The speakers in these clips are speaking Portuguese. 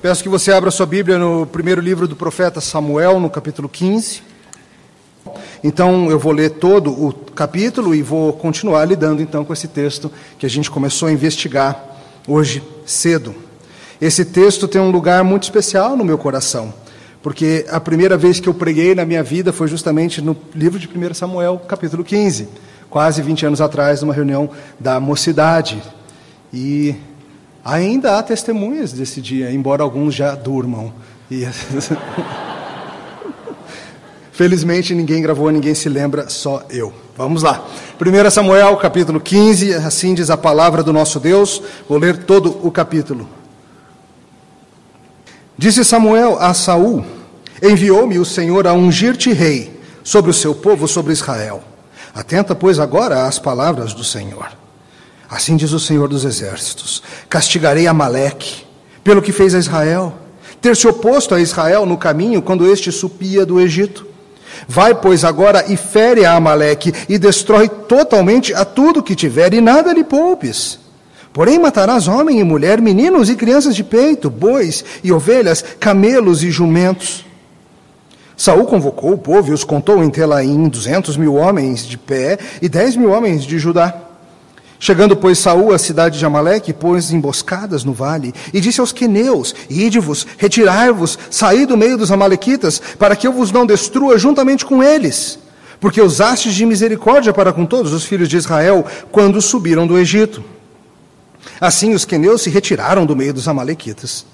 Peço que você abra sua Bíblia no primeiro livro do profeta Samuel, no capítulo 15. Então eu vou ler todo o capítulo e vou continuar lidando então com esse texto que a gente começou a investigar hoje cedo. Esse texto tem um lugar muito especial no meu coração, porque a primeira vez que eu preguei na minha vida foi justamente no livro de 1 Samuel, capítulo 15, quase 20 anos atrás, numa reunião da mocidade. E Ainda há testemunhas desse dia, embora alguns já durmam. E... Felizmente ninguém gravou, ninguém se lembra, só eu. Vamos lá. 1 Samuel, capítulo 15, assim diz a palavra do nosso Deus. Vou ler todo o capítulo. Disse Samuel a Saul: Enviou-me o Senhor a ungir-te rei sobre o seu povo, sobre Israel. Atenta, pois, agora às palavras do Senhor. Assim diz o Senhor dos Exércitos: Castigarei Amaleque pelo que fez a Israel, ter se oposto a Israel no caminho quando este supia do Egito. Vai, pois, agora e fere a Amaleque e destrói totalmente a tudo que tiver, e nada lhe poupes. Porém, matarás homem e mulher, meninos e crianças de peito, bois e ovelhas, camelos e jumentos. Saul convocou o povo e os contou em Telaim, duzentos mil homens de pé e dez mil homens de Judá. Chegando, pois, Saul à cidade de Amaleque, pôs emboscadas no vale, e disse aos queneus: Ide-vos, retirai-vos, saí do meio dos amalequitas, para que eu vos não destrua juntamente com eles. Porque usastes de misericórdia para com todos os filhos de Israel, quando subiram do Egito. Assim os queneus se retiraram do meio dos amalequitas.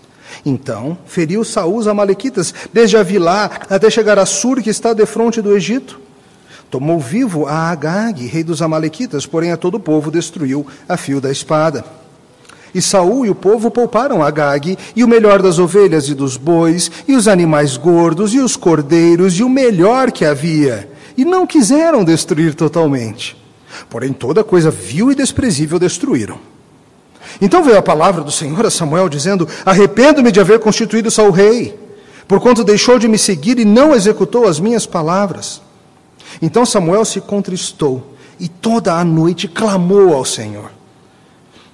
Então feriu Saul os amalequitas, desde Avilá até chegar a Sur, que está defronte do Egito. Tomou vivo a Agag, rei dos Amalequitas, porém a todo o povo destruiu a fio da espada. E Saul e o povo pouparam Agag, e o melhor das ovelhas e dos bois, e os animais gordos, e os cordeiros, e o melhor que havia, e não quiseram destruir totalmente. Porém, toda coisa vil e desprezível destruíram. Então veio a palavra do Senhor a Samuel, dizendo: Arrependo-me de haver constituído Saul rei, porquanto deixou de me seguir e não executou as minhas palavras. Então Samuel se contristou e toda a noite clamou ao Senhor.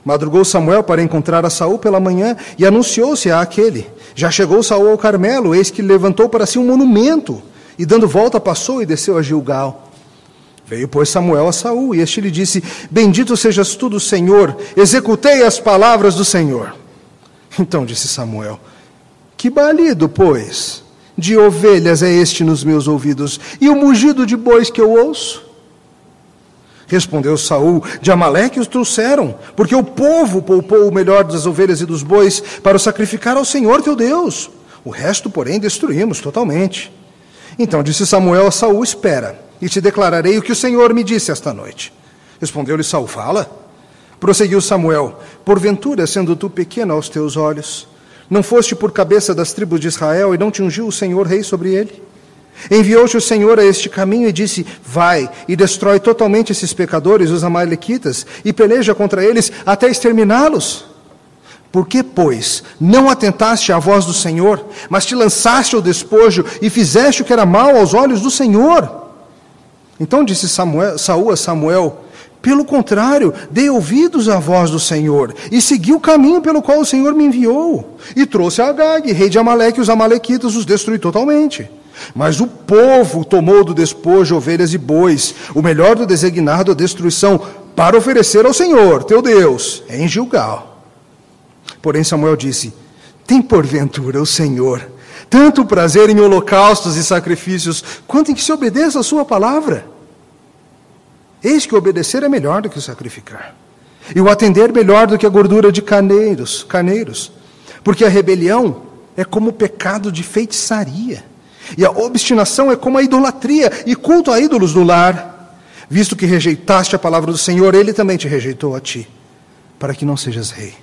Madrugou Samuel para encontrar a Saul pela manhã e anunciou-se a aquele. Já chegou Saul ao Carmelo, eis que levantou para si um monumento e dando volta passou e desceu a Gilgal. Veio, pois, Samuel a Saul, e este lhe disse: Bendito sejas tu do Senhor, executei as palavras do Senhor. Então disse Samuel: Que balido, pois, de ovelhas é este nos meus ouvidos, e o mugido de bois que eu ouço? Respondeu Saul: De Amaleque os trouxeram, porque o povo poupou o melhor das ovelhas e dos bois para o sacrificar ao Senhor teu Deus. O resto, porém, destruímos totalmente. Então disse Samuel a Saul: Espera, e te declararei o que o Senhor me disse esta noite. Respondeu-lhe Saul: Fala. Prosseguiu Samuel: Porventura, sendo tu pequeno aos teus olhos, não foste por cabeça das tribos de Israel e não te ungiu o Senhor rei sobre ele? Enviou-te o Senhor a este caminho e disse: Vai e destrói totalmente esses pecadores, os amalequitas, e peleja contra eles até exterminá-los. Por que, pois, não atentaste à voz do Senhor, mas te lançaste ao despojo e fizeste o que era mal aos olhos do Senhor? Então disse Samuel, Saul a Samuel: pelo contrário, dei ouvidos à voz do Senhor e segui o caminho pelo qual o Senhor me enviou. E trouxe a Agag, rei de Amaleque, e os amalequitas os destruí totalmente. Mas o povo tomou do despojo ovelhas e bois, o melhor do designado à destruição, para oferecer ao Senhor, teu Deus, em Gilgal. Porém Samuel disse: Tem porventura o Senhor tanto prazer em holocaustos e sacrifícios, quanto em que se obedeça a sua palavra? Eis que obedecer é melhor do que sacrificar, e o atender melhor do que a gordura de carneiros, carneiros, porque a rebelião é como o pecado de feitiçaria, e a obstinação é como a idolatria e culto a ídolos no lar. Visto que rejeitaste a palavra do Senhor, ele também te rejeitou a ti, para que não sejas rei.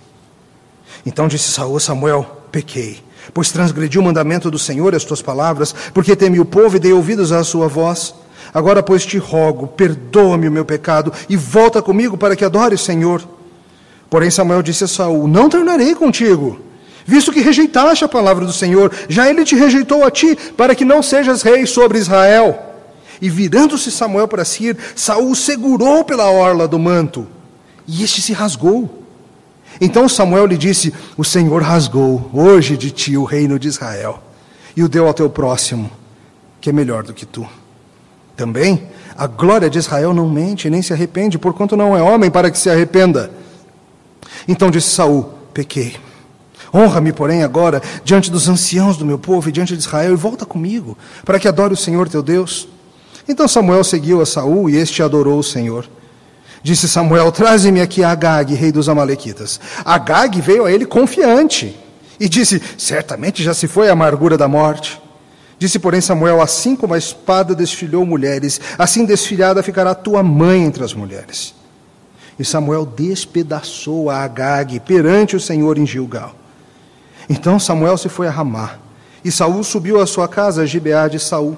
Então disse Saul a Samuel: Pequei, pois transgredi o mandamento do Senhor e as tuas palavras, porque temi o povo e dei ouvidos à sua voz. Agora, pois, te rogo, perdoa-me o meu pecado e volta comigo para que adore o Senhor. Porém, Samuel disse a Saul: Não tornarei contigo, visto que rejeitaste a palavra do Senhor, já ele te rejeitou a ti, para que não sejas rei sobre Israel. E virando-se Samuel para si, Saul segurou pela orla do manto, e este se rasgou. Então Samuel lhe disse: O Senhor rasgou hoje de ti o reino de Israel e o deu ao teu próximo, que é melhor do que tu. Também a glória de Israel não mente nem se arrepende, porquanto não é homem para que se arrependa. Então disse Saul: Pequei. Honra-me, porém, agora diante dos anciãos do meu povo e diante de Israel, e volta comigo, para que adore o Senhor teu Deus. Então Samuel seguiu a Saul, e este adorou o Senhor. Disse Samuel: Traze-me aqui Agag, rei dos Amalequitas. Agag veio a ele confiante e disse: Certamente já se foi a amargura da morte. Disse, porém, Samuel: Assim como a espada desfilhou mulheres, assim desfilhada ficará tua mãe entre as mulheres. E Samuel despedaçou a Agag perante o Senhor em Gilgal. Então Samuel se foi a Ramá, e Saul subiu à sua casa, a Gibeá de Saul.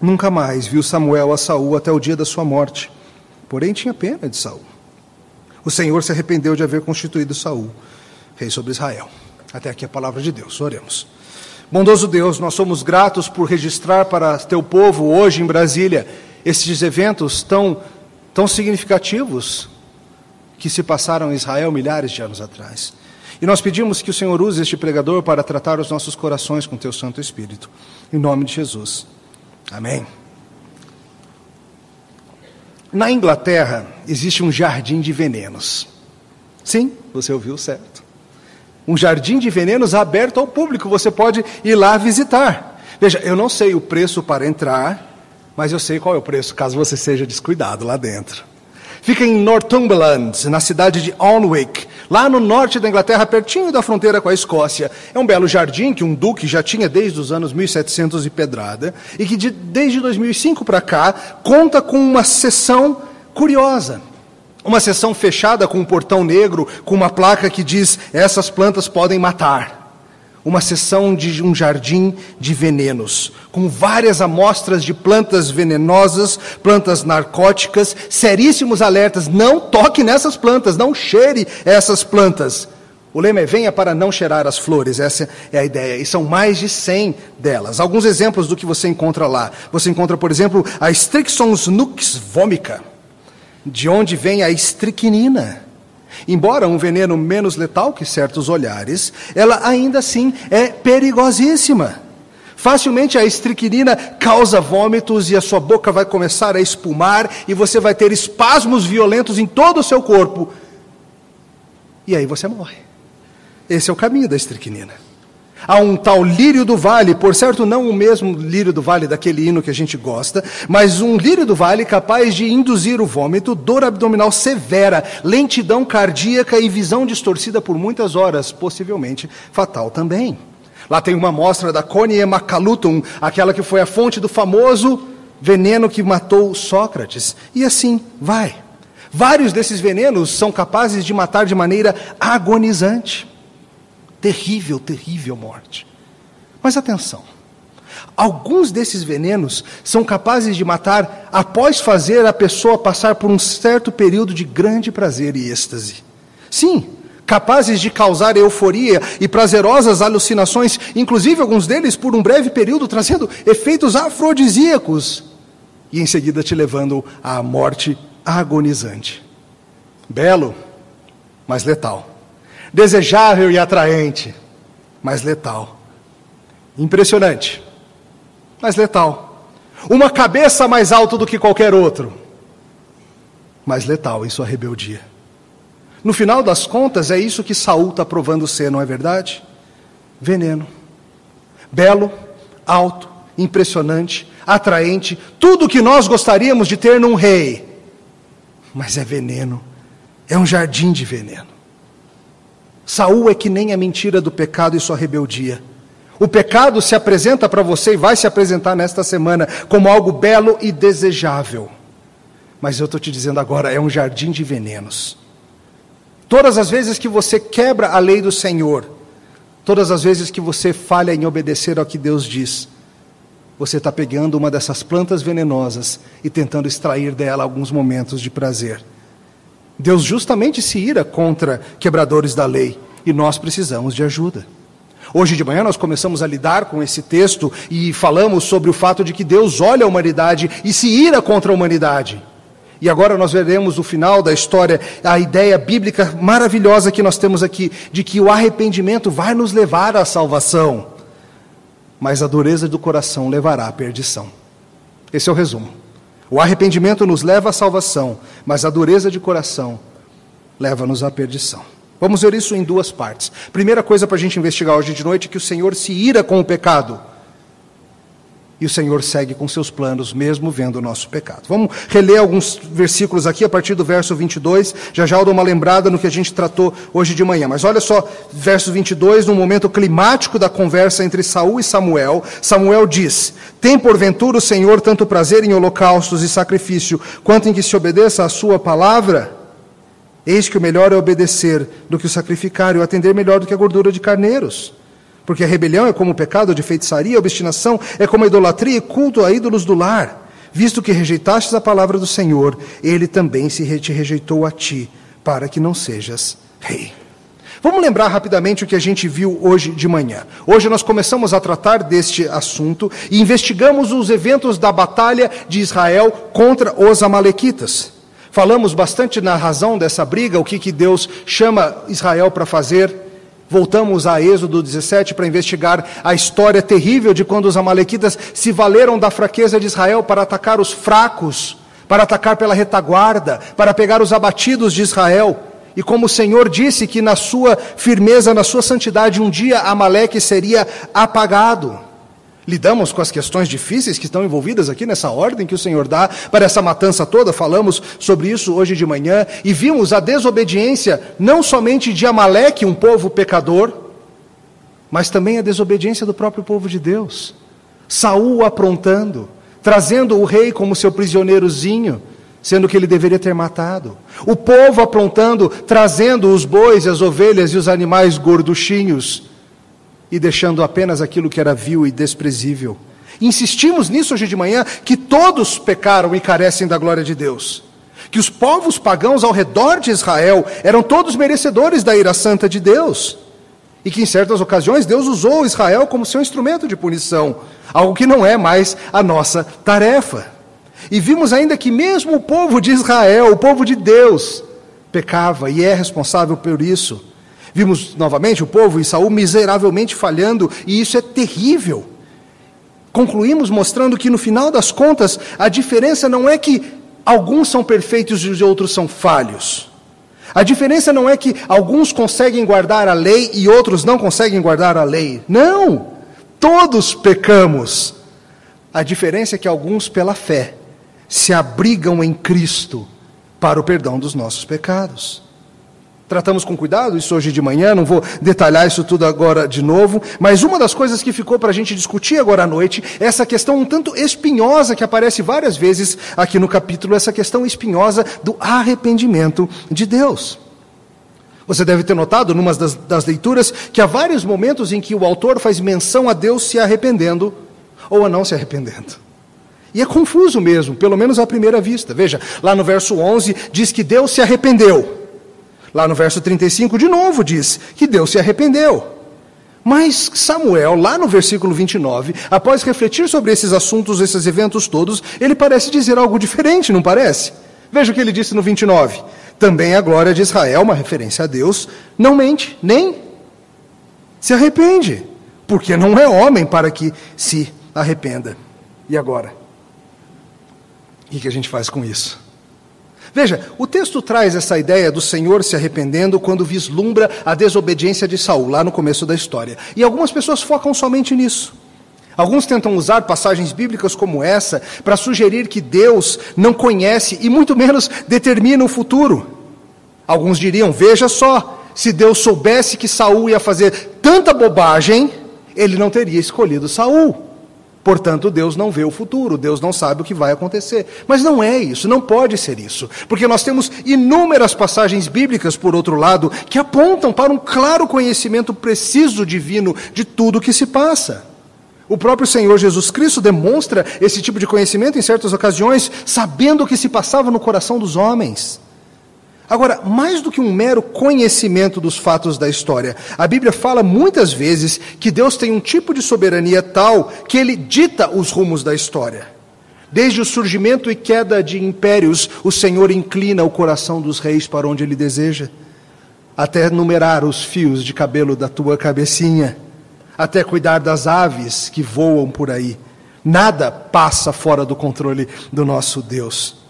Nunca mais viu Samuel a Saul até o dia da sua morte. Porém tinha pena de Saul. O Senhor se arrependeu de haver constituído Saul rei sobre Israel. Até aqui a palavra de Deus. Oremos. Bondoso Deus, nós somos gratos por registrar para teu povo hoje em Brasília estes eventos tão tão significativos que se passaram em Israel milhares de anos atrás. E nós pedimos que o Senhor use este pregador para tratar os nossos corações com teu Santo Espírito. Em nome de Jesus. Amém. Na Inglaterra existe um jardim de venenos. Sim, você ouviu certo. Um jardim de venenos aberto ao público, você pode ir lá visitar. Veja, eu não sei o preço para entrar, mas eu sei qual é o preço, caso você seja descuidado lá dentro. Fica em Northumberland, na cidade de Alnwick, lá no norte da Inglaterra, pertinho da fronteira com a Escócia. É um belo jardim que um duque já tinha desde os anos 1700 e pedrada, e que de, desde 2005 para cá conta com uma sessão curiosa. Uma sessão fechada com um portão negro, com uma placa que diz: essas plantas podem matar uma seção de um jardim de venenos, com várias amostras de plantas venenosas, plantas narcóticas, seríssimos alertas: não toque nessas plantas, não cheire essas plantas. O lema é: venha para não cheirar as flores, essa é a ideia, e são mais de 100 delas. Alguns exemplos do que você encontra lá. Você encontra, por exemplo, a Strixons nux vomica, de onde vem a estricnina Embora um veneno menos letal que certos olhares, ela ainda assim é perigosíssima. Facilmente a estricnina causa vômitos e a sua boca vai começar a espumar e você vai ter espasmos violentos em todo o seu corpo. E aí você morre. Esse é o caminho da estricnina. Há um tal lírio do vale, por certo, não o mesmo lírio do vale daquele hino que a gente gosta, mas um lírio do vale capaz de induzir o vômito, dor abdominal severa, lentidão cardíaca e visão distorcida por muitas horas, possivelmente fatal também. Lá tem uma amostra da Conie macalutum, aquela que foi a fonte do famoso veneno que matou Sócrates. E assim vai. Vários desses venenos são capazes de matar de maneira agonizante. Terrível, terrível morte. Mas atenção. Alguns desses venenos são capazes de matar após fazer a pessoa passar por um certo período de grande prazer e êxtase. Sim, capazes de causar euforia e prazerosas alucinações, inclusive alguns deles por um breve período, trazendo efeitos afrodisíacos e em seguida te levando à morte agonizante. Belo, mas letal desejável e atraente, mas letal. Impressionante, mas letal. Uma cabeça mais alta do que qualquer outro, mas letal em sua rebeldia. No final das contas, é isso que Saul está provando ser, não é verdade? Veneno. Belo, alto, impressionante, atraente, tudo o que nós gostaríamos de ter num rei. Mas é veneno. É um jardim de veneno. Saul é que nem a mentira do pecado e sua rebeldia. O pecado se apresenta para você e vai se apresentar nesta semana como algo belo e desejável. Mas eu estou te dizendo agora, é um jardim de venenos. Todas as vezes que você quebra a lei do Senhor, todas as vezes que você falha em obedecer ao que Deus diz, você está pegando uma dessas plantas venenosas e tentando extrair dela alguns momentos de prazer. Deus justamente se ira contra quebradores da lei e nós precisamos de ajuda. Hoje de manhã nós começamos a lidar com esse texto e falamos sobre o fato de que Deus olha a humanidade e se ira contra a humanidade. E agora nós veremos o final da história, a ideia bíblica maravilhosa que nós temos aqui, de que o arrependimento vai nos levar à salvação, mas a dureza do coração levará à perdição. Esse é o resumo. O arrependimento nos leva à salvação, mas a dureza de coração leva-nos à perdição. Vamos ver isso em duas partes. Primeira coisa para a gente investigar hoje de noite é que o Senhor se ira com o pecado. E o Senhor segue com seus planos, mesmo vendo o nosso pecado. Vamos reler alguns versículos aqui, a partir do verso 22. Já já eu dou uma lembrada no que a gente tratou hoje de manhã. Mas olha só, verso 22, no momento climático da conversa entre Saul e Samuel. Samuel diz: Tem porventura o Senhor tanto prazer em holocaustos e sacrifício, quanto em que se obedeça a sua palavra? Eis que o melhor é obedecer do que o sacrificar, e o atender melhor do que a gordura de carneiros. Porque a rebelião é como o pecado de feitiçaria, a obstinação é como a idolatria e culto a ídolos do lar. Visto que rejeitastes a palavra do Senhor, ele também se te rejeitou a ti, para que não sejas rei. Vamos lembrar rapidamente o que a gente viu hoje de manhã. Hoje nós começamos a tratar deste assunto e investigamos os eventos da batalha de Israel contra os Amalequitas. Falamos bastante na razão dessa briga, o que, que Deus chama Israel para fazer Voltamos a Êxodo 17 para investigar a história terrível de quando os Amalequitas se valeram da fraqueza de Israel para atacar os fracos, para atacar pela retaguarda, para pegar os abatidos de Israel. E como o Senhor disse que na sua firmeza, na sua santidade, um dia Amaleque seria apagado. Lidamos com as questões difíceis que estão envolvidas aqui nessa ordem que o Senhor dá para essa matança toda, falamos sobre isso hoje de manhã, e vimos a desobediência não somente de Amaleque, um povo pecador, mas também a desobediência do próprio povo de Deus. Saul aprontando, trazendo o rei como seu prisioneirozinho, sendo que ele deveria ter matado. O povo aprontando, trazendo os bois, as ovelhas e os animais gorduchinhos e deixando apenas aquilo que era vil e desprezível. Insistimos nisso hoje de manhã, que todos pecaram e carecem da glória de Deus. Que os povos pagãos ao redor de Israel eram todos merecedores da ira santa de Deus. E que em certas ocasiões Deus usou Israel como seu instrumento de punição, algo que não é mais a nossa tarefa. E vimos ainda que mesmo o povo de Israel, o povo de Deus, pecava e é responsável por isso. Vimos novamente o povo e Saul miseravelmente falhando, e isso é terrível. Concluímos mostrando que no final das contas, a diferença não é que alguns são perfeitos e os outros são falhos. A diferença não é que alguns conseguem guardar a lei e outros não conseguem guardar a lei. Não! Todos pecamos. A diferença é que alguns, pela fé, se abrigam em Cristo para o perdão dos nossos pecados. Tratamos com cuidado isso hoje de manhã, não vou detalhar isso tudo agora de novo, mas uma das coisas que ficou para a gente discutir agora à noite é essa questão um tanto espinhosa que aparece várias vezes aqui no capítulo, essa questão espinhosa do arrependimento de Deus. Você deve ter notado, numa das, das leituras, que há vários momentos em que o autor faz menção a Deus se arrependendo ou a não se arrependendo. E é confuso mesmo, pelo menos à primeira vista. Veja, lá no verso 11 diz que Deus se arrependeu. Lá no verso 35, de novo, diz que Deus se arrependeu. Mas Samuel, lá no versículo 29, após refletir sobre esses assuntos, esses eventos todos, ele parece dizer algo diferente, não parece? Veja o que ele disse no 29. Também a glória de Israel, uma referência a Deus, não mente, nem se arrepende, porque não é homem para que se arrependa. E agora? O que a gente faz com isso? Veja, o texto traz essa ideia do Senhor se arrependendo quando vislumbra a desobediência de Saul, lá no começo da história. E algumas pessoas focam somente nisso. Alguns tentam usar passagens bíblicas como essa para sugerir que Deus não conhece e muito menos determina o futuro. Alguns diriam: veja só, se Deus soubesse que Saul ia fazer tanta bobagem, ele não teria escolhido Saul. Portanto, Deus não vê o futuro, Deus não sabe o que vai acontecer. Mas não é isso, não pode ser isso. Porque nós temos inúmeras passagens bíblicas, por outro lado, que apontam para um claro conhecimento preciso divino de tudo o que se passa. O próprio Senhor Jesus Cristo demonstra esse tipo de conhecimento em certas ocasiões, sabendo o que se passava no coração dos homens. Agora, mais do que um mero conhecimento dos fatos da história, a Bíblia fala muitas vezes que Deus tem um tipo de soberania tal que ele dita os rumos da história. Desde o surgimento e queda de impérios, o Senhor inclina o coração dos reis para onde ele deseja, até numerar os fios de cabelo da tua cabecinha, até cuidar das aves que voam por aí. Nada passa fora do controle do nosso Deus.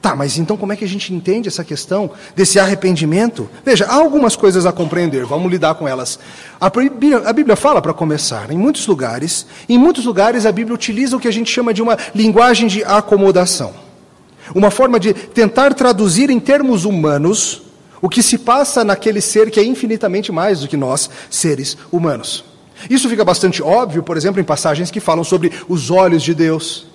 Tá, mas então como é que a gente entende essa questão desse arrependimento? Veja, há algumas coisas a compreender, vamos lidar com elas. A Bíblia, a Bíblia fala, para começar, em muitos lugares, em muitos lugares a Bíblia utiliza o que a gente chama de uma linguagem de acomodação. Uma forma de tentar traduzir em termos humanos o que se passa naquele ser que é infinitamente mais do que nós, seres humanos. Isso fica bastante óbvio, por exemplo, em passagens que falam sobre os olhos de Deus,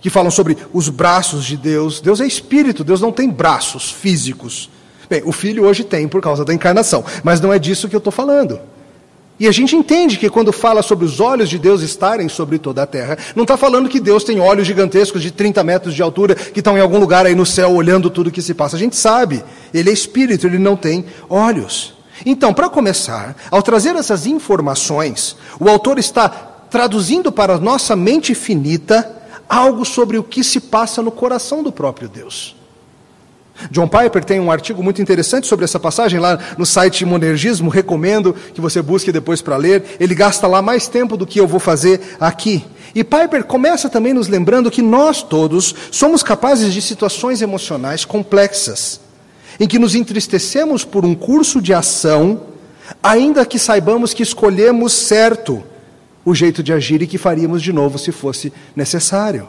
que falam sobre os braços de Deus. Deus é espírito, Deus não tem braços físicos. Bem, o filho hoje tem por causa da encarnação, mas não é disso que eu estou falando. E a gente entende que quando fala sobre os olhos de Deus estarem sobre toda a terra, não está falando que Deus tem olhos gigantescos de 30 metros de altura que estão em algum lugar aí no céu olhando tudo o que se passa. A gente sabe, ele é espírito, ele não tem olhos. Então, para começar, ao trazer essas informações, o autor está traduzindo para a nossa mente finita algo sobre o que se passa no coração do próprio Deus. John Piper tem um artigo muito interessante sobre essa passagem lá no site Monergismo, recomendo que você busque depois para ler. Ele gasta lá mais tempo do que eu vou fazer aqui. E Piper começa também nos lembrando que nós todos somos capazes de situações emocionais complexas em que nos entristecemos por um curso de ação, ainda que saibamos que escolhemos certo o jeito de agir e que faríamos de novo se fosse necessário.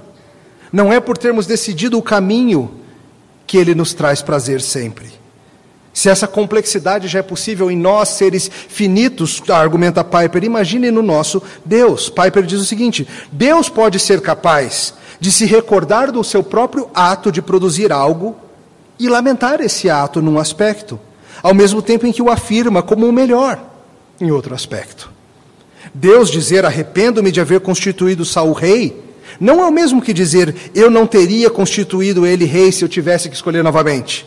Não é por termos decidido o caminho que ele nos traz prazer sempre. Se essa complexidade já é possível em nós, seres finitos, argumenta Piper, imagine no nosso Deus. Piper diz o seguinte: Deus pode ser capaz de se recordar do seu próprio ato de produzir algo e lamentar esse ato num aspecto, ao mesmo tempo em que o afirma como o melhor em outro aspecto. Deus dizer arrependo-me de haver constituído Saul rei, não é o mesmo que dizer eu não teria constituído ele rei se eu tivesse que escolher novamente.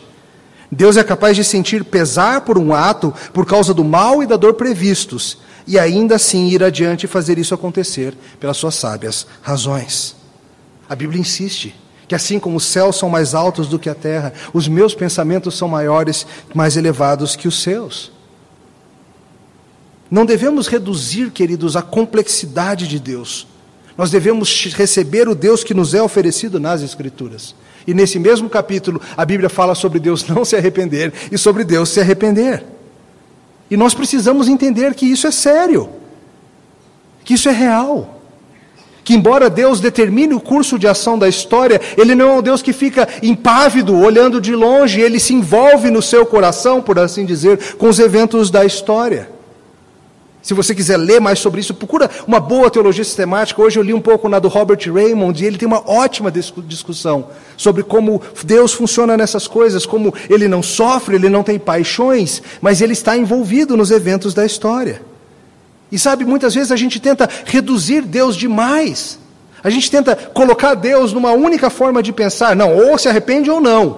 Deus é capaz de sentir pesar por um ato por causa do mal e da dor previstos, e ainda assim ir adiante e fazer isso acontecer pelas suas sábias razões. A Bíblia insiste que assim como os céus são mais altos do que a terra, os meus pensamentos são maiores, mais elevados que os seus. Não devemos reduzir, queridos, a complexidade de Deus. Nós devemos receber o Deus que nos é oferecido nas Escrituras. E nesse mesmo capítulo, a Bíblia fala sobre Deus não se arrepender e sobre Deus se arrepender. E nós precisamos entender que isso é sério, que isso é real que, embora Deus determine o curso de ação da história, Ele não é um Deus que fica impávido, olhando de longe, Ele se envolve no seu coração, por assim dizer, com os eventos da história. Se você quiser ler mais sobre isso, procura uma boa teologia sistemática. Hoje eu li um pouco na do Robert Raymond e ele tem uma ótima discussão sobre como Deus funciona nessas coisas, como ele não sofre, ele não tem paixões, mas ele está envolvido nos eventos da história. E sabe, muitas vezes a gente tenta reduzir Deus demais. A gente tenta colocar Deus numa única forma de pensar, não, ou se arrepende ou não.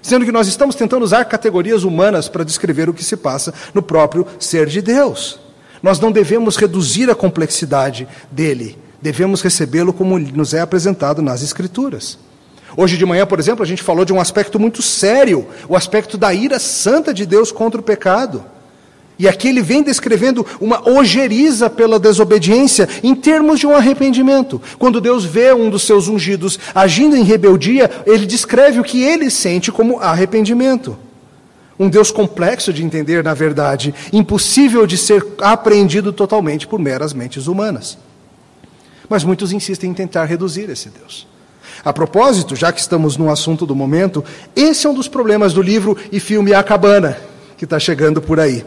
Sendo que nós estamos tentando usar categorias humanas para descrever o que se passa no próprio ser de Deus. Nós não devemos reduzir a complexidade dele, devemos recebê-lo como nos é apresentado nas Escrituras. Hoje de manhã, por exemplo, a gente falou de um aspecto muito sério, o aspecto da ira santa de Deus contra o pecado. E aqui ele vem descrevendo uma ojeriza pela desobediência em termos de um arrependimento. Quando Deus vê um dos seus ungidos agindo em rebeldia, ele descreve o que ele sente como arrependimento. Um Deus complexo de entender, na verdade, impossível de ser apreendido totalmente por meras mentes humanas. Mas muitos insistem em tentar reduzir esse Deus. A propósito, já que estamos no assunto do momento, esse é um dos problemas do livro e filme A Cabana, que está chegando por aí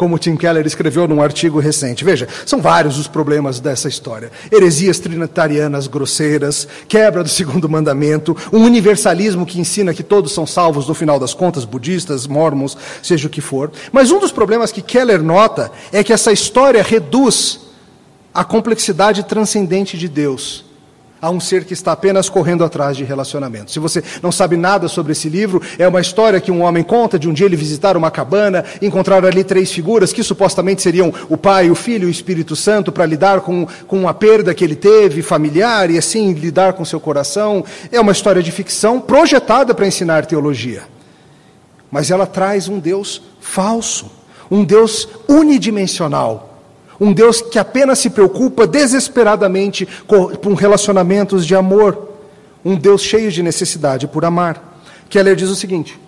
como Tim Keller escreveu num artigo recente. Veja, são vários os problemas dessa história: heresias trinitarianas grosseiras, quebra do segundo mandamento, um universalismo que ensina que todos são salvos no final das contas, budistas, mormons, seja o que for. Mas um dos problemas que Keller nota é que essa história reduz a complexidade transcendente de Deus a um ser que está apenas correndo atrás de relacionamento. Se você não sabe nada sobre esse livro, é uma história que um homem conta de um dia ele visitar uma cabana, encontrar ali três figuras que supostamente seriam o pai, o filho e o Espírito Santo para lidar com, com a perda que ele teve familiar e assim lidar com seu coração. É uma história de ficção projetada para ensinar teologia. Mas ela traz um Deus falso, um Deus unidimensional um Deus que apenas se preocupa desesperadamente com relacionamentos de amor. Um Deus cheio de necessidade por amar. Keller diz o seguinte: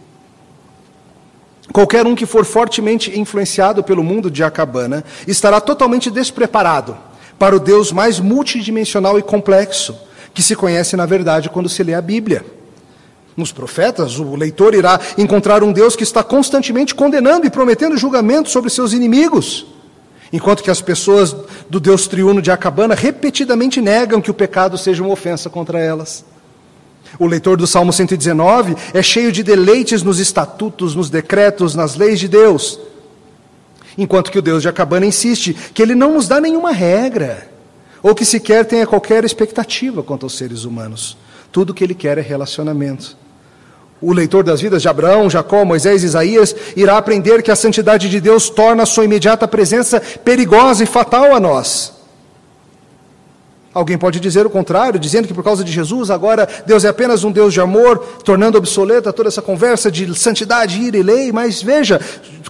Qualquer um que for fortemente influenciado pelo mundo de Acabana estará totalmente despreparado para o Deus mais multidimensional e complexo que se conhece na verdade quando se lê a Bíblia. Nos profetas, o leitor irá encontrar um Deus que está constantemente condenando e prometendo julgamento sobre seus inimigos. Enquanto que as pessoas do Deus triuno de Acabana repetidamente negam que o pecado seja uma ofensa contra elas. O leitor do Salmo 119 é cheio de deleites nos estatutos, nos decretos, nas leis de Deus. Enquanto que o Deus de Acabana insiste que ele não nos dá nenhuma regra, ou que sequer tenha qualquer expectativa quanto aos seres humanos. Tudo que ele quer é relacionamento o leitor das vidas de Abraão, Jacó, Moisés e Isaías irá aprender que a santidade de Deus torna a sua imediata presença perigosa e fatal a nós. Alguém pode dizer o contrário, dizendo que por causa de Jesus agora Deus é apenas um Deus de amor, tornando obsoleta toda essa conversa de santidade, ira e lei. Mas veja,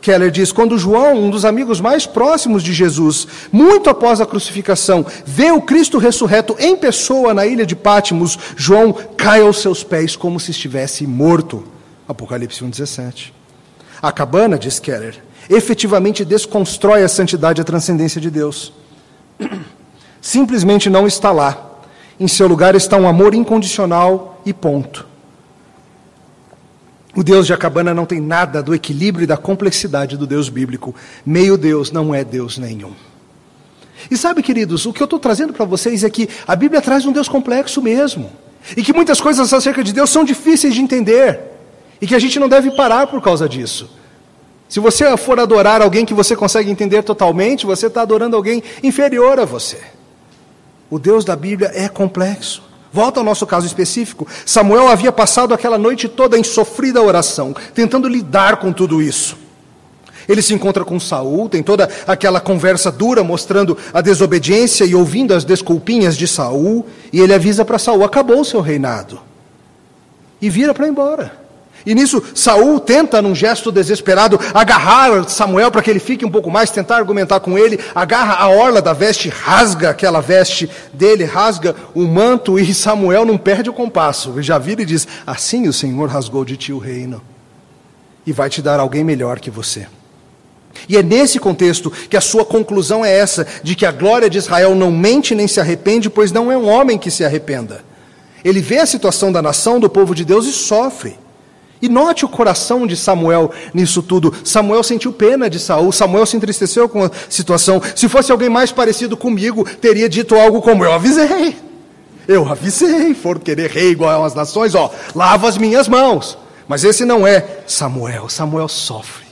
Keller diz, quando João, um dos amigos mais próximos de Jesus, muito após a crucificação, vê o Cristo ressurreto em pessoa na ilha de Pátimos, João cai aos seus pés como se estivesse morto. Apocalipse 1,17. A cabana, diz Keller, efetivamente desconstrói a santidade e a transcendência de Deus simplesmente não está lá. Em seu lugar está um amor incondicional e ponto. O Deus de Acabana não tem nada do equilíbrio e da complexidade do Deus bíblico. Meio Deus não é Deus nenhum. E sabe, queridos, o que eu estou trazendo para vocês é que a Bíblia traz um Deus complexo mesmo. E que muitas coisas acerca de Deus são difíceis de entender. E que a gente não deve parar por causa disso. Se você for adorar alguém que você consegue entender totalmente, você está adorando alguém inferior a você. O Deus da Bíblia é complexo. Volta ao nosso caso específico. Samuel havia passado aquela noite toda em sofrida oração, tentando lidar com tudo isso. Ele se encontra com Saul, tem toda aquela conversa dura mostrando a desobediência e ouvindo as desculpinhas de Saul, e ele avisa para Saul: acabou o seu reinado. E vira para embora. E nisso, Saul tenta, num gesto desesperado, agarrar Samuel para que ele fique um pouco mais, tentar argumentar com ele, agarra a orla da veste, rasga aquela veste dele, rasga o manto, e Samuel não perde o compasso. Ele já vira e diz: Assim o Senhor rasgou de ti o reino, e vai te dar alguém melhor que você. E é nesse contexto que a sua conclusão é essa: de que a glória de Israel não mente nem se arrepende, pois não é um homem que se arrependa. Ele vê a situação da nação, do povo de Deus e sofre. E note o coração de Samuel nisso tudo. Samuel sentiu pena de Saul, Samuel se entristeceu com a situação. Se fosse alguém mais parecido comigo, teria dito algo como: Eu avisei, eu avisei, for querer rei igual às nações, ó, lava as minhas mãos. Mas esse não é Samuel, Samuel sofre.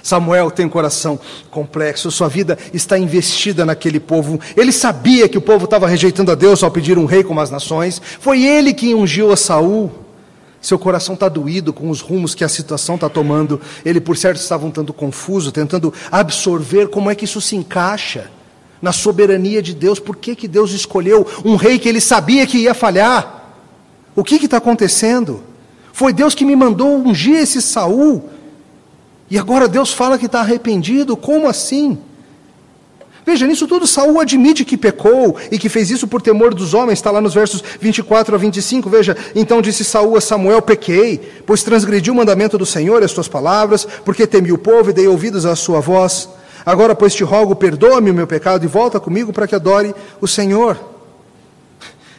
Samuel tem um coração complexo, sua vida está investida naquele povo. Ele sabia que o povo estava rejeitando a Deus ao pedir um rei como as nações. Foi ele que ungiu a Saul. Seu coração está doído com os rumos que a situação está tomando. Ele, por certo, estava um tanto confuso, tentando absorver como é que isso se encaixa na soberania de Deus. Por que, que Deus escolheu um rei que ele sabia que ia falhar? O que está acontecendo? Foi Deus que me mandou ungir esse Saul. E agora Deus fala que está arrependido? Como assim? Veja, nisso tudo Saul admite que pecou e que fez isso por temor dos homens, está lá nos versos 24 a 25. Veja, então disse Saul a Samuel: Pequei, pois transgredi o mandamento do Senhor e as tuas palavras, porque temi o povo e dei ouvidos à sua voz. Agora, pois te rogo, perdoa-me o meu pecado e volta comigo para que adore o Senhor.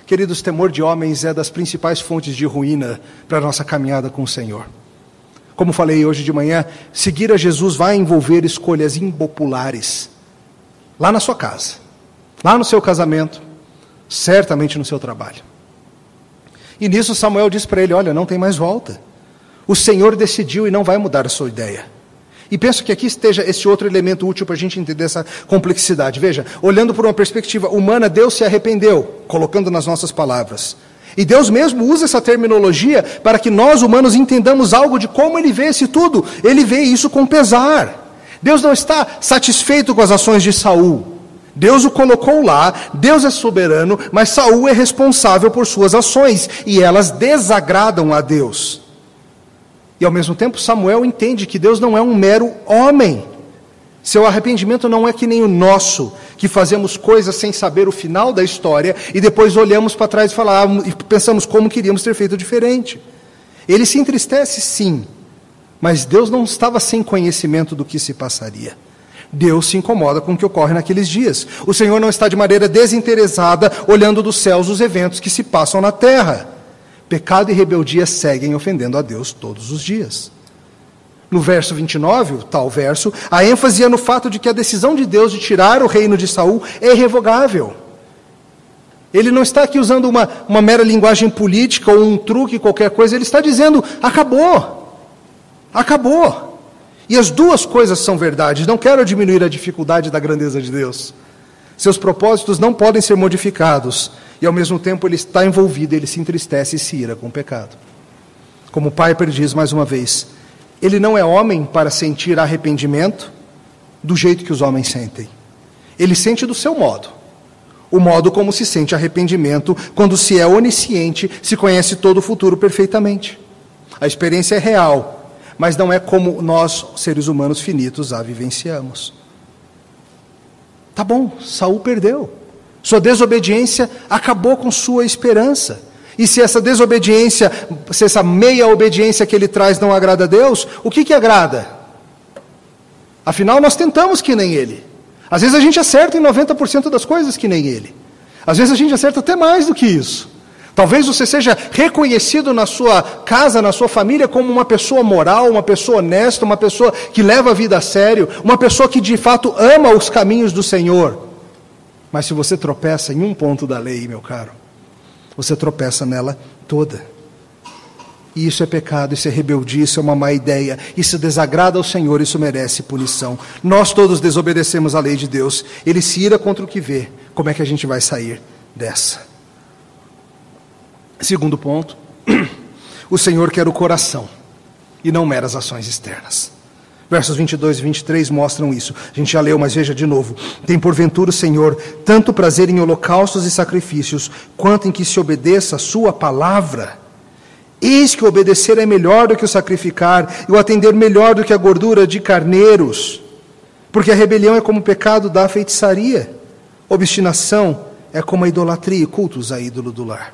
Queridos, temor de homens é das principais fontes de ruína para a nossa caminhada com o Senhor. Como falei hoje de manhã, seguir a Jesus vai envolver escolhas impopulares lá na sua casa, lá no seu casamento, certamente no seu trabalho. E nisso Samuel diz para ele: Olha, não tem mais volta. O Senhor decidiu e não vai mudar a sua ideia. E penso que aqui esteja esse outro elemento útil para a gente entender essa complexidade. Veja, olhando por uma perspectiva humana, Deus se arrependeu, colocando nas nossas palavras. E Deus mesmo usa essa terminologia para que nós humanos entendamos algo de como ele vê esse tudo. Ele vê isso com pesar. Deus não está satisfeito com as ações de Saul. Deus o colocou lá, Deus é soberano, mas Saul é responsável por suas ações e elas desagradam a Deus. E ao mesmo tempo, Samuel entende que Deus não é um mero homem. Seu arrependimento não é que nem o nosso, que fazemos coisas sem saber o final da história e depois olhamos para trás e, falamos, e pensamos como queríamos ter feito diferente. Ele se entristece, sim, mas Deus não estava sem conhecimento do que se passaria. Deus se incomoda com o que ocorre naqueles dias. O Senhor não está de maneira desinteressada olhando dos céus os eventos que se passam na terra. Pecado e rebeldia seguem ofendendo a Deus todos os dias. No verso 29, o tal verso, a ênfase é no fato de que a decisão de Deus de tirar o reino de Saul é irrevogável. Ele não está aqui usando uma, uma mera linguagem política ou um truque, qualquer coisa, ele está dizendo: acabou. Acabou. E as duas coisas são verdades. Não quero diminuir a dificuldade da grandeza de Deus. Seus propósitos não podem ser modificados. E ao mesmo tempo ele está envolvido, ele se entristece e se ira com o pecado. Como Piper diz mais uma vez, ele não é homem para sentir arrependimento do jeito que os homens sentem. Ele sente do seu modo. O modo como se sente arrependimento quando se é onisciente, se conhece todo o futuro perfeitamente. A experiência é real, mas não é como nós, seres humanos finitos, a vivenciamos. Tá bom, Saul perdeu. Sua desobediência acabou com sua esperança. E se essa desobediência, se essa meia obediência que ele traz não agrada a Deus, o que, que agrada? Afinal, nós tentamos que nem ele. Às vezes a gente acerta em 90% das coisas que nem ele. Às vezes a gente acerta até mais do que isso. Talvez você seja reconhecido na sua casa, na sua família, como uma pessoa moral, uma pessoa honesta, uma pessoa que leva a vida a sério, uma pessoa que de fato ama os caminhos do Senhor. Mas se você tropeça em um ponto da lei, meu caro, você tropeça nela toda. E isso é pecado, isso é rebeldia, isso é uma má ideia, isso desagrada ao Senhor, isso merece punição. Nós todos desobedecemos a lei de Deus, ele se ira contra o que vê. Como é que a gente vai sair dessa? Segundo ponto, o Senhor quer o coração e não meras ações externas. Versos 22 e 23 mostram isso. A gente já leu, mas veja de novo. Tem porventura o Senhor tanto prazer em holocaustos e sacrifícios, quanto em que se obedeça a Sua palavra. Eis que obedecer é melhor do que o sacrificar, e o atender melhor do que a gordura de carneiros. Porque a rebelião é como o pecado da feitiçaria, obstinação é como a idolatria e cultos a ídolo do lar.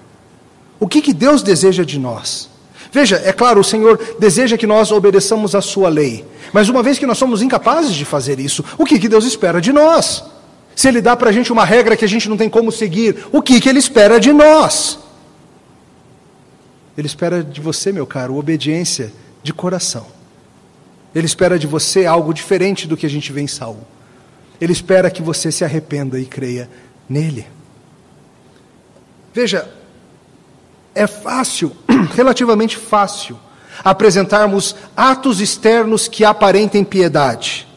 O que, que Deus deseja de nós? Veja, é claro, o Senhor deseja que nós obedeçamos a Sua lei. Mas uma vez que nós somos incapazes de fazer isso, o que, que Deus espera de nós? Se Ele dá para a gente uma regra que a gente não tem como seguir, o que, que Ele espera de nós? Ele espera de você, meu caro, obediência de coração. Ele espera de você algo diferente do que a gente vê em Saul. Ele espera que você se arrependa e creia nele. Veja, é fácil, relativamente fácil, apresentarmos atos externos que aparentem piedade.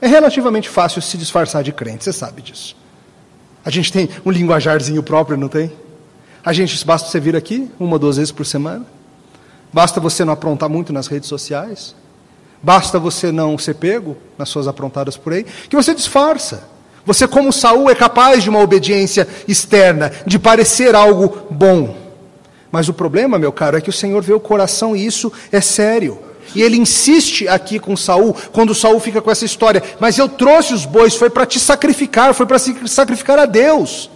É relativamente fácil se disfarçar de crente, você sabe disso. A gente tem um linguajarzinho próprio, não tem? A gente, basta você vir aqui uma duas vezes por semana. Basta você não aprontar muito nas redes sociais. Basta você não ser pego nas suas aprontadas por aí, que você disfarça. Você, como Saul, é capaz de uma obediência externa, de parecer algo bom. Mas o problema, meu caro, é que o Senhor vê o coração e isso é sério. E ele insiste aqui com Saul, quando Saul fica com essa história, mas eu trouxe os bois, foi para te sacrificar, foi para sacrificar a Deus.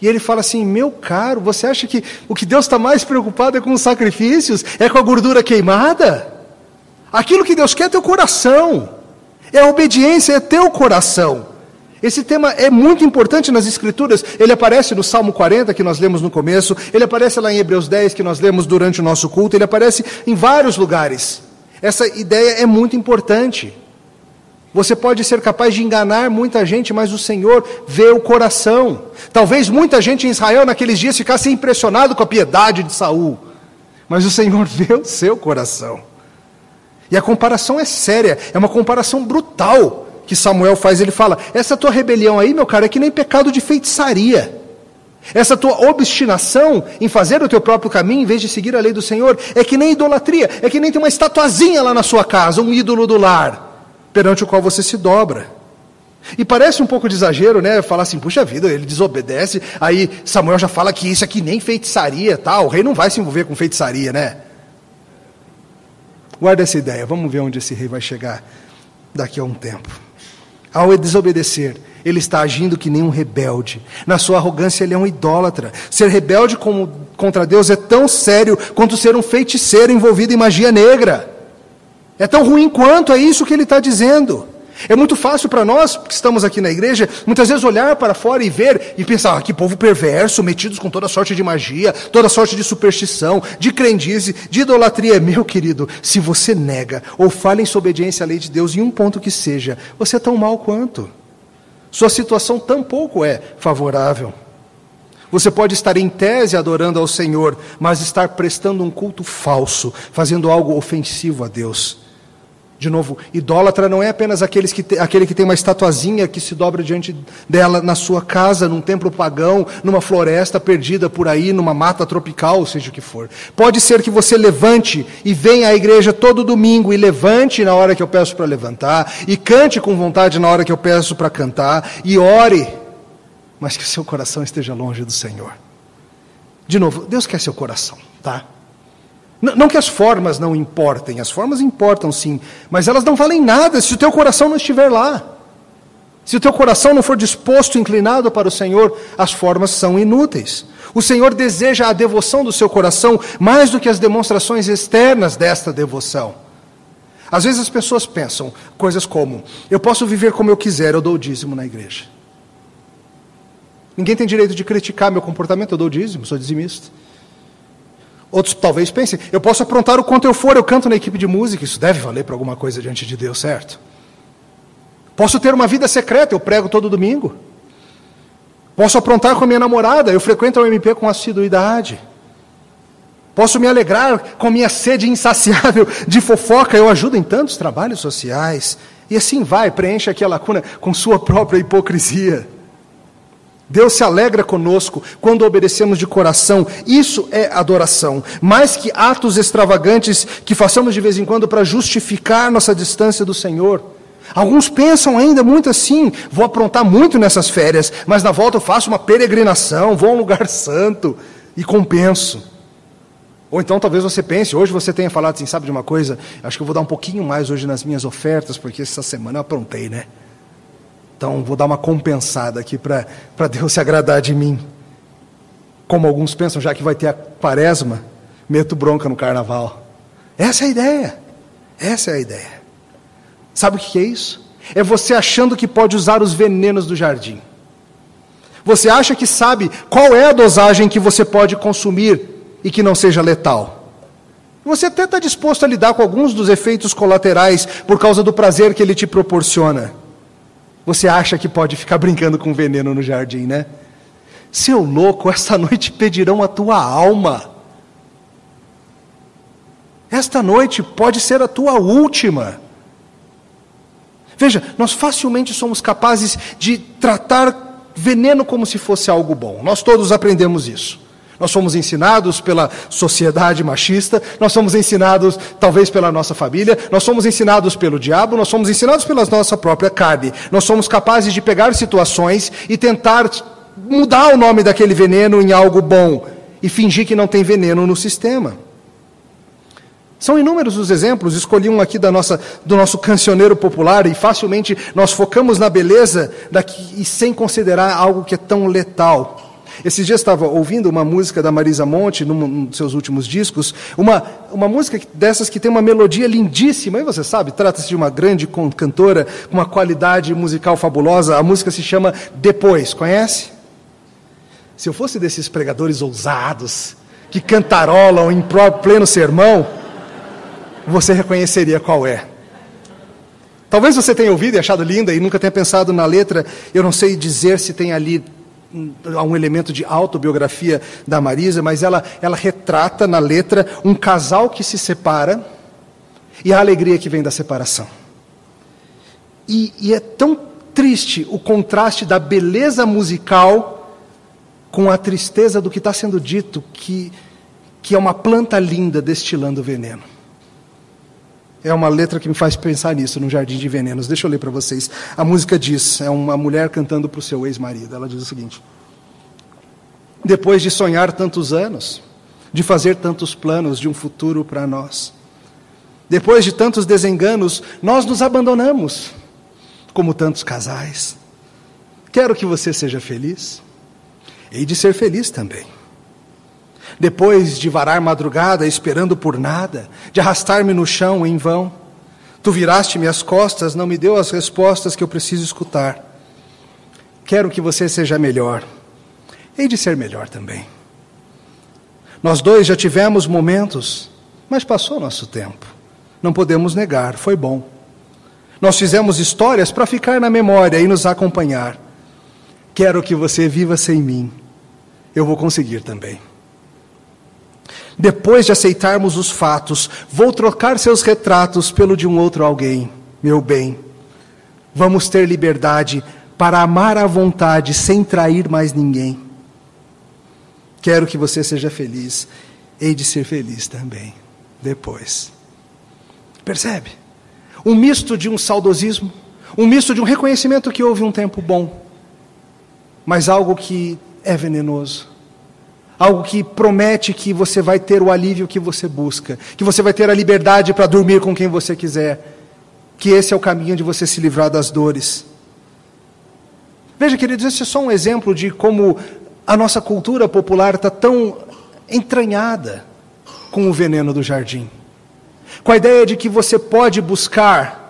E ele fala assim: meu caro, você acha que o que Deus está mais preocupado é com os sacrifícios? É com a gordura queimada? Aquilo que Deus quer é teu coração, é a obediência, é teu coração. Esse tema é muito importante nas Escrituras. Ele aparece no Salmo 40, que nós lemos no começo, ele aparece lá em Hebreus 10, que nós lemos durante o nosso culto, ele aparece em vários lugares. Essa ideia é muito importante. Você pode ser capaz de enganar muita gente, mas o Senhor vê o coração. Talvez muita gente em Israel naqueles dias ficasse impressionado com a piedade de Saul, mas o Senhor vê o seu coração. E a comparação é séria, é uma comparação brutal que Samuel faz. Ele fala: Essa tua rebelião aí, meu cara, é que nem pecado de feitiçaria. Essa tua obstinação em fazer o teu próprio caminho, em vez de seguir a lei do Senhor, é que nem idolatria, é que nem tem uma estatuazinha lá na sua casa, um ídolo do lar, perante o qual você se dobra. E parece um pouco de exagero, né? Falar assim, puxa vida, ele desobedece, aí Samuel já fala que isso aqui nem feitiçaria, tal. O rei não vai se envolver com feitiçaria, né? Guarda essa ideia, vamos ver onde esse rei vai chegar daqui a um tempo. Ao desobedecer, ele está agindo que nem um rebelde. Na sua arrogância, ele é um idólatra. Ser rebelde como, contra Deus é tão sério quanto ser um feiticeiro envolvido em magia negra. É tão ruim quanto é isso que ele está dizendo. É muito fácil para nós, que estamos aqui na igreja, muitas vezes olhar para fora e ver e pensar: ah, que povo perverso, metidos com toda sorte de magia, toda sorte de superstição, de crendice, de idolatria. Meu querido, se você nega ou fala em sua obediência à lei de Deus em um ponto que seja, você é tão mal quanto. Sua situação tampouco é favorável. Você pode estar em tese adorando ao Senhor, mas estar prestando um culto falso, fazendo algo ofensivo a Deus. De novo, idólatra não é apenas aqueles que te, aquele que tem uma estatuazinha que se dobra diante dela na sua casa, num templo pagão, numa floresta perdida por aí, numa mata tropical, seja o que for. Pode ser que você levante e venha à igreja todo domingo e levante na hora que eu peço para levantar, e cante com vontade na hora que eu peço para cantar, e ore, mas que o seu coração esteja longe do Senhor. De novo, Deus quer seu coração, tá? Não que as formas não importem, as formas importam sim, mas elas não valem nada se o teu coração não estiver lá. Se o teu coração não for disposto, inclinado para o Senhor, as formas são inúteis. O Senhor deseja a devoção do seu coração mais do que as demonstrações externas desta devoção. Às vezes as pessoas pensam coisas como: eu posso viver como eu quiser, eu dou o dízimo na igreja. Ninguém tem direito de criticar meu comportamento, eu dou o dízimo, sou dizimista. Outros talvez pensem, eu posso aprontar o quanto eu for, eu canto na equipe de música, isso deve valer para alguma coisa diante de Deus, certo? Posso ter uma vida secreta, eu prego todo domingo. Posso aprontar com a minha namorada, eu frequento o MP com assiduidade. Posso me alegrar com minha sede insaciável de fofoca, eu ajudo em tantos trabalhos sociais. E assim vai, preenche aqui a lacuna com sua própria hipocrisia. Deus se alegra conosco quando obedecemos de coração. Isso é adoração. Mais que atos extravagantes que façamos de vez em quando para justificar nossa distância do Senhor. Alguns pensam ainda muito assim: vou aprontar muito nessas férias, mas na volta eu faço uma peregrinação, vou a um lugar santo e compenso. Ou então talvez você pense, hoje você tenha falado assim: sabe de uma coisa? Acho que eu vou dar um pouquinho mais hoje nas minhas ofertas, porque essa semana eu aprontei, né? Então, vou dar uma compensada aqui para Deus se agradar de mim. Como alguns pensam, já que vai ter a quaresma, meto bronca no carnaval. Essa é a ideia. Essa é a ideia. Sabe o que é isso? É você achando que pode usar os venenos do jardim. Você acha que sabe qual é a dosagem que você pode consumir e que não seja letal. Você até está disposto a lidar com alguns dos efeitos colaterais por causa do prazer que ele te proporciona. Você acha que pode ficar brincando com veneno no jardim, né? Seu louco, esta noite pedirão a tua alma. Esta noite pode ser a tua última. Veja, nós facilmente somos capazes de tratar veneno como se fosse algo bom. Nós todos aprendemos isso. Nós somos ensinados pela sociedade machista, nós somos ensinados talvez pela nossa família, nós somos ensinados pelo diabo, nós somos ensinados pela nossa própria carne. Nós somos capazes de pegar situações e tentar mudar o nome daquele veneno em algo bom e fingir que não tem veneno no sistema. São inúmeros os exemplos, escolhi um aqui da nossa, do nosso cancioneiro popular e facilmente nós focamos na beleza daqui, e sem considerar algo que é tão letal. Esses dias estava ouvindo uma música da Marisa Monte, num dos seus últimos discos, uma, uma música dessas que tem uma melodia lindíssima, e você sabe, trata-se de uma grande cantora, com uma qualidade musical fabulosa. A música se chama Depois, conhece? Se eu fosse desses pregadores ousados, que cantarolam em pleno sermão, você reconheceria qual é. Talvez você tenha ouvido e achado linda e nunca tenha pensado na letra. Eu não sei dizer se tem ali há um elemento de autobiografia da Marisa, mas ela, ela retrata na letra um casal que se separa e a alegria que vem da separação. E, e é tão triste o contraste da beleza musical com a tristeza do que está sendo dito, que, que é uma planta linda destilando veneno. É uma letra que me faz pensar nisso, no Jardim de Venenos. Deixa eu ler para vocês. A música diz: é uma mulher cantando para o seu ex-marido. Ela diz o seguinte: Depois de sonhar tantos anos, de fazer tantos planos de um futuro para nós, depois de tantos desenganos, nós nos abandonamos, como tantos casais. Quero que você seja feliz, e de ser feliz também. Depois de varar madrugada esperando por nada, de arrastar-me no chão em vão, tu viraste-me as costas, não me deu as respostas que eu preciso escutar. Quero que você seja melhor, hei de ser melhor também. Nós dois já tivemos momentos, mas passou nosso tempo. Não podemos negar, foi bom. Nós fizemos histórias para ficar na memória e nos acompanhar. Quero que você viva sem mim. Eu vou conseguir também. Depois de aceitarmos os fatos, vou trocar seus retratos pelo de um outro alguém, meu bem. Vamos ter liberdade para amar à vontade sem trair mais ninguém. Quero que você seja feliz, hei de ser feliz também, depois. Percebe? Um misto de um saudosismo, um misto de um reconhecimento que houve um tempo bom, mas algo que é venenoso algo que promete que você vai ter o alívio que você busca, que você vai ter a liberdade para dormir com quem você quiser, que esse é o caminho de você se livrar das dores. Veja, queridos, esse é só um exemplo de como a nossa cultura popular está tão entranhada com o veneno do jardim, com a ideia de que você pode buscar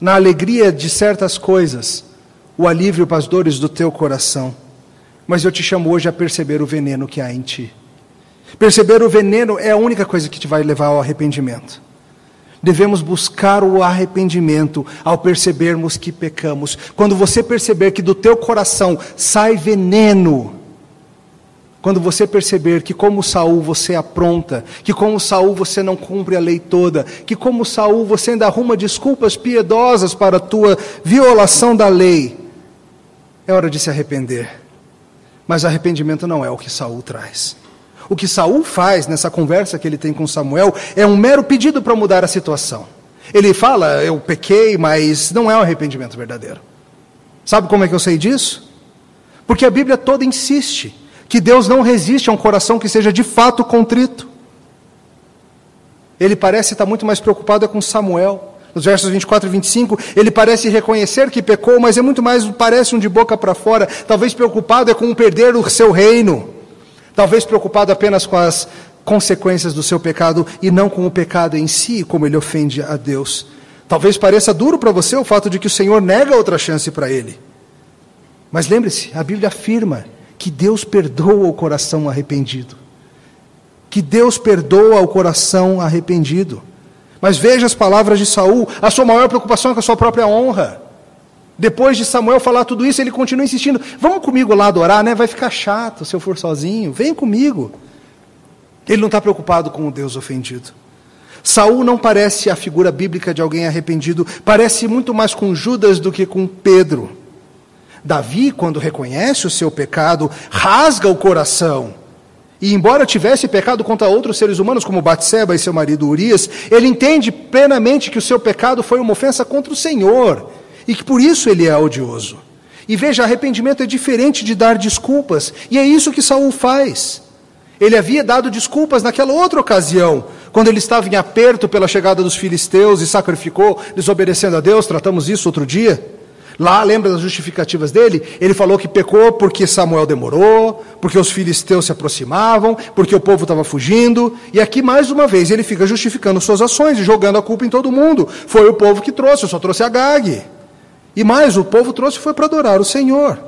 na alegria de certas coisas o alívio para as dores do teu coração. Mas eu te chamo hoje a perceber o veneno que há em ti. Perceber o veneno é a única coisa que te vai levar ao arrependimento. Devemos buscar o arrependimento ao percebermos que pecamos. Quando você perceber que do teu coração sai veneno, quando você perceber que como Saul você apronta, que como Saul você não cumpre a lei toda, que como Saul você ainda arruma desculpas piedosas para a tua violação da lei, é hora de se arrepender. Mas arrependimento não é o que Saul traz. O que Saul faz nessa conversa que ele tem com Samuel é um mero pedido para mudar a situação. Ele fala, eu pequei, mas não é um arrependimento verdadeiro. Sabe como é que eu sei disso? Porque a Bíblia toda insiste que Deus não resiste a um coração que seja de fato contrito. Ele parece estar muito mais preocupado é com Samuel nos versos 24 e 25, ele parece reconhecer que pecou, mas é muito mais, parece um de boca para fora, talvez preocupado é com perder o seu reino, talvez preocupado apenas com as consequências do seu pecado e não com o pecado em si, como ele ofende a Deus. Talvez pareça duro para você o fato de que o Senhor nega outra chance para ele. Mas lembre-se, a Bíblia afirma que Deus perdoa o coração arrependido. Que Deus perdoa o coração arrependido. Mas veja as palavras de Saul, a sua maior preocupação é com a sua própria honra. Depois de Samuel falar tudo isso, ele continua insistindo: Vamos comigo lá adorar, né? Vai ficar chato se eu for sozinho. Vem comigo. Ele não está preocupado com o Deus ofendido. Saul não parece a figura bíblica de alguém arrependido, parece muito mais com Judas do que com Pedro. Davi, quando reconhece o seu pecado, rasga o coração e embora tivesse pecado contra outros seres humanos, como Batseba e seu marido Urias, ele entende plenamente que o seu pecado foi uma ofensa contra o Senhor e que por isso ele é odioso. E veja, arrependimento é diferente de dar desculpas, e é isso que Saul faz. Ele havia dado desculpas naquela outra ocasião, quando ele estava em aperto pela chegada dos filisteus e sacrificou, desobedecendo a Deus, tratamos isso outro dia. Lá, lembra das justificativas dele? Ele falou que pecou porque Samuel demorou, porque os filisteus se aproximavam, porque o povo estava fugindo. E aqui, mais uma vez, ele fica justificando suas ações e jogando a culpa em todo mundo. Foi o povo que trouxe, eu só trouxe a Gag. E mais, o povo trouxe foi para adorar o Senhor.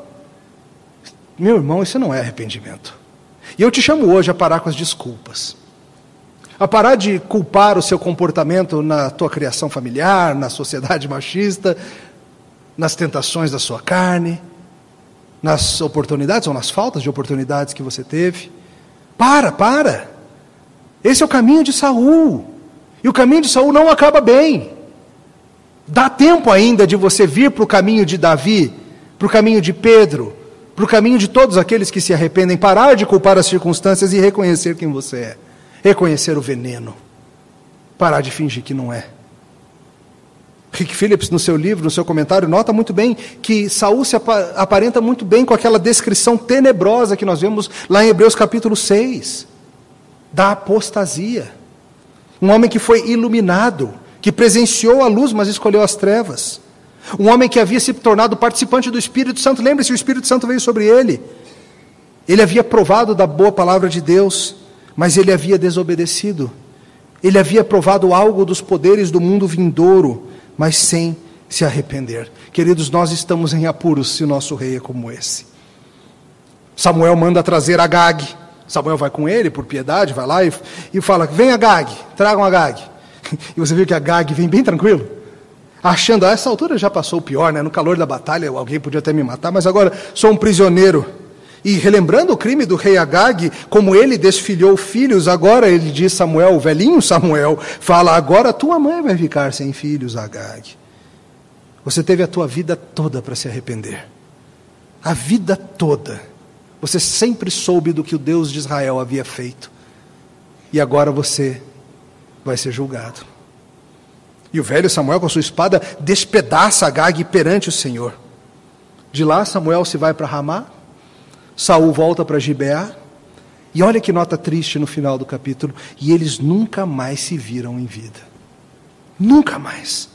Meu irmão, isso não é arrependimento. E eu te chamo hoje a parar com as desculpas. A parar de culpar o seu comportamento na tua criação familiar, na sociedade machista, nas tentações da sua carne, nas oportunidades ou nas faltas de oportunidades que você teve. Para, para. Esse é o caminho de Saul. E o caminho de Saul não acaba bem. Dá tempo ainda de você vir para o caminho de Davi, para o caminho de Pedro, para o caminho de todos aqueles que se arrependem, parar de culpar as circunstâncias e reconhecer quem você é, reconhecer o veneno, parar de fingir que não é. Rick Phillips, no seu livro, no seu comentário, nota muito bem que Saul se aparenta muito bem com aquela descrição tenebrosa que nós vemos lá em Hebreus capítulo 6, da apostasia. Um homem que foi iluminado, que presenciou a luz, mas escolheu as trevas. Um homem que havia se tornado participante do Espírito Santo, lembre-se, o Espírito Santo veio sobre ele. Ele havia provado da boa palavra de Deus, mas ele havia desobedecido. Ele havia provado algo dos poderes do mundo vindouro mas sem se arrepender. Queridos, nós estamos em apuros se o nosso rei é como esse. Samuel manda trazer Agag. Samuel vai com ele, por piedade, vai lá e, e fala: Vem Agag, tragam Agag. E você viu que Agag vem bem tranquilo, achando, a essa altura já passou o pior, né? no calor da batalha alguém podia até me matar, mas agora sou um prisioneiro. E relembrando o crime do rei Agag, como ele desfilhou filhos, agora ele diz Samuel, o velhinho Samuel, fala: agora tua mãe vai ficar sem filhos, Agag. Você teve a tua vida toda para se arrepender. A vida toda. Você sempre soube do que o Deus de Israel havia feito. E agora você vai ser julgado. E o velho Samuel, com a sua espada, despedaça Agag perante o Senhor. De lá, Samuel se vai para Ramá, Saul volta para Gibeá, e olha que nota triste no final do capítulo, e eles nunca mais se viram em vida. Nunca mais.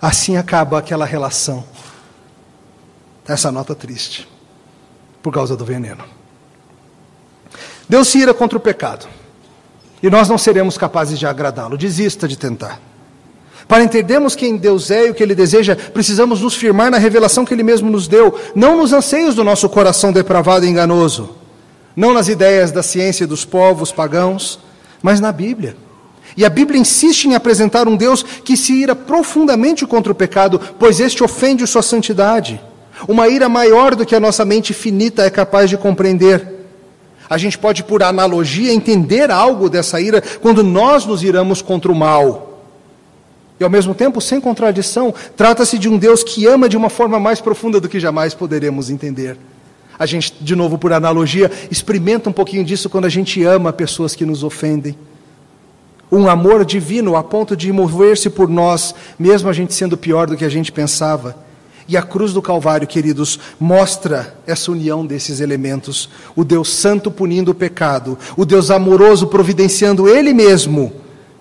Assim acaba aquela relação. Essa nota triste, por causa do veneno. Deus se ira contra o pecado, e nós não seremos capazes de agradá-lo. Desista de tentar. Para entendermos quem Deus é e o que Ele deseja, precisamos nos firmar na revelação que Ele mesmo nos deu, não nos anseios do nosso coração depravado e enganoso, não nas ideias da ciência e dos povos pagãos, mas na Bíblia. E a Bíblia insiste em apresentar um Deus que se ira profundamente contra o pecado, pois este ofende sua santidade. Uma ira maior do que a nossa mente finita é capaz de compreender. A gente pode, por analogia, entender algo dessa ira quando nós nos iramos contra o mal. E ao mesmo tempo, sem contradição, trata-se de um Deus que ama de uma forma mais profunda do que jamais poderemos entender. A gente, de novo, por analogia, experimenta um pouquinho disso quando a gente ama pessoas que nos ofendem. Um amor divino a ponto de mover-se por nós, mesmo a gente sendo pior do que a gente pensava. E a cruz do Calvário, queridos, mostra essa união desses elementos. O Deus Santo punindo o pecado, o Deus amoroso providenciando Ele mesmo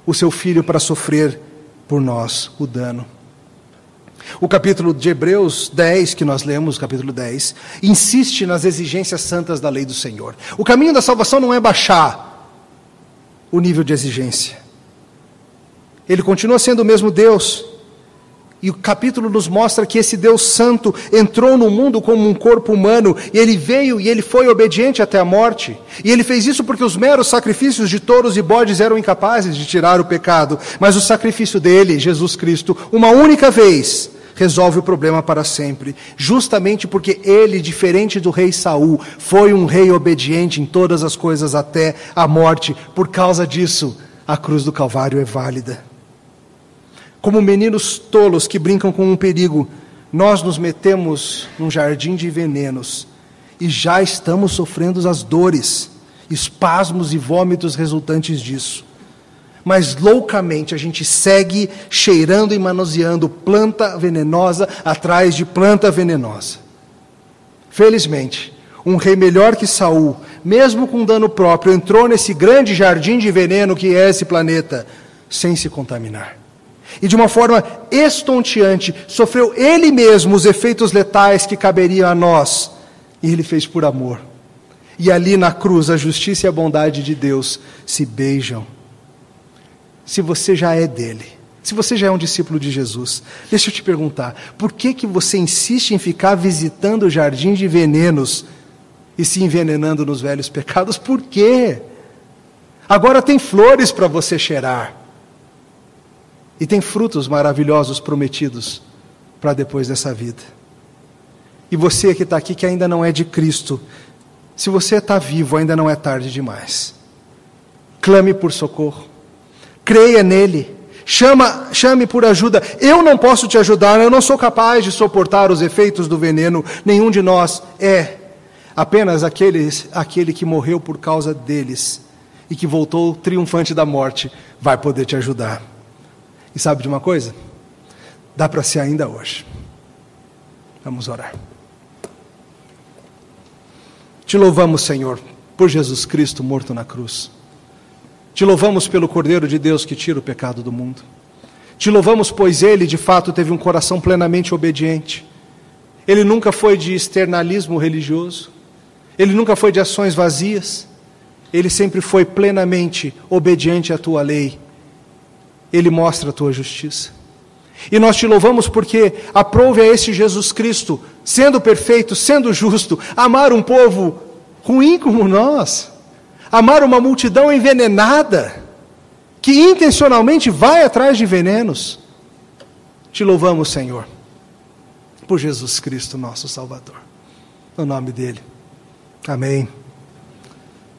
o seu filho para sofrer por nós o dano. O capítulo de Hebreus 10, que nós lemos, capítulo 10, insiste nas exigências santas da lei do Senhor. O caminho da salvação não é baixar o nível de exigência. Ele continua sendo o mesmo Deus, e o capítulo nos mostra que esse Deus Santo entrou no mundo como um corpo humano, e ele veio e ele foi obediente até a morte. E ele fez isso porque os meros sacrifícios de touros e bodes eram incapazes de tirar o pecado, mas o sacrifício dele, Jesus Cristo, uma única vez, resolve o problema para sempre, justamente porque ele, diferente do rei Saul, foi um rei obediente em todas as coisas até a morte. Por causa disso, a cruz do Calvário é válida como meninos tolos que brincam com um perigo, nós nos metemos num jardim de venenos e já estamos sofrendo as dores, espasmos e vômitos resultantes disso. Mas loucamente a gente segue cheirando e manuseando planta venenosa atrás de planta venenosa. Felizmente, um rei melhor que Saul, mesmo com dano próprio, entrou nesse grande jardim de veneno que é esse planeta, sem se contaminar e de uma forma estonteante, sofreu ele mesmo os efeitos letais que caberiam a nós, e ele fez por amor. E ali na cruz, a justiça e a bondade de Deus se beijam. Se você já é dele, se você já é um discípulo de Jesus, deixa eu te perguntar: por que, que você insiste em ficar visitando o jardim de venenos e se envenenando nos velhos pecados? Por quê? Agora tem flores para você cheirar. E tem frutos maravilhosos prometidos para depois dessa vida. E você que está aqui, que ainda não é de Cristo, se você está vivo, ainda não é tarde demais. Clame por socorro. Creia nele. Chama, chame por ajuda. Eu não posso te ajudar, eu não sou capaz de suportar os efeitos do veneno. Nenhum de nós é. Apenas aqueles, aquele que morreu por causa deles e que voltou triunfante da morte vai poder te ajudar. E sabe de uma coisa? Dá para ser ainda hoje. Vamos orar. Te louvamos, Senhor, por Jesus Cristo morto na cruz. Te louvamos pelo Cordeiro de Deus que tira o pecado do mundo. Te louvamos, pois ele, de fato, teve um coração plenamente obediente. Ele nunca foi de externalismo religioso. Ele nunca foi de ações vazias. Ele sempre foi plenamente obediente à tua lei. Ele mostra a tua justiça. E nós te louvamos porque aprove a esse Jesus Cristo, sendo perfeito, sendo justo, amar um povo ruim como nós, amar uma multidão envenenada, que intencionalmente vai atrás de venenos. Te louvamos, Senhor, por Jesus Cristo, nosso Salvador. No nome dele. Amém.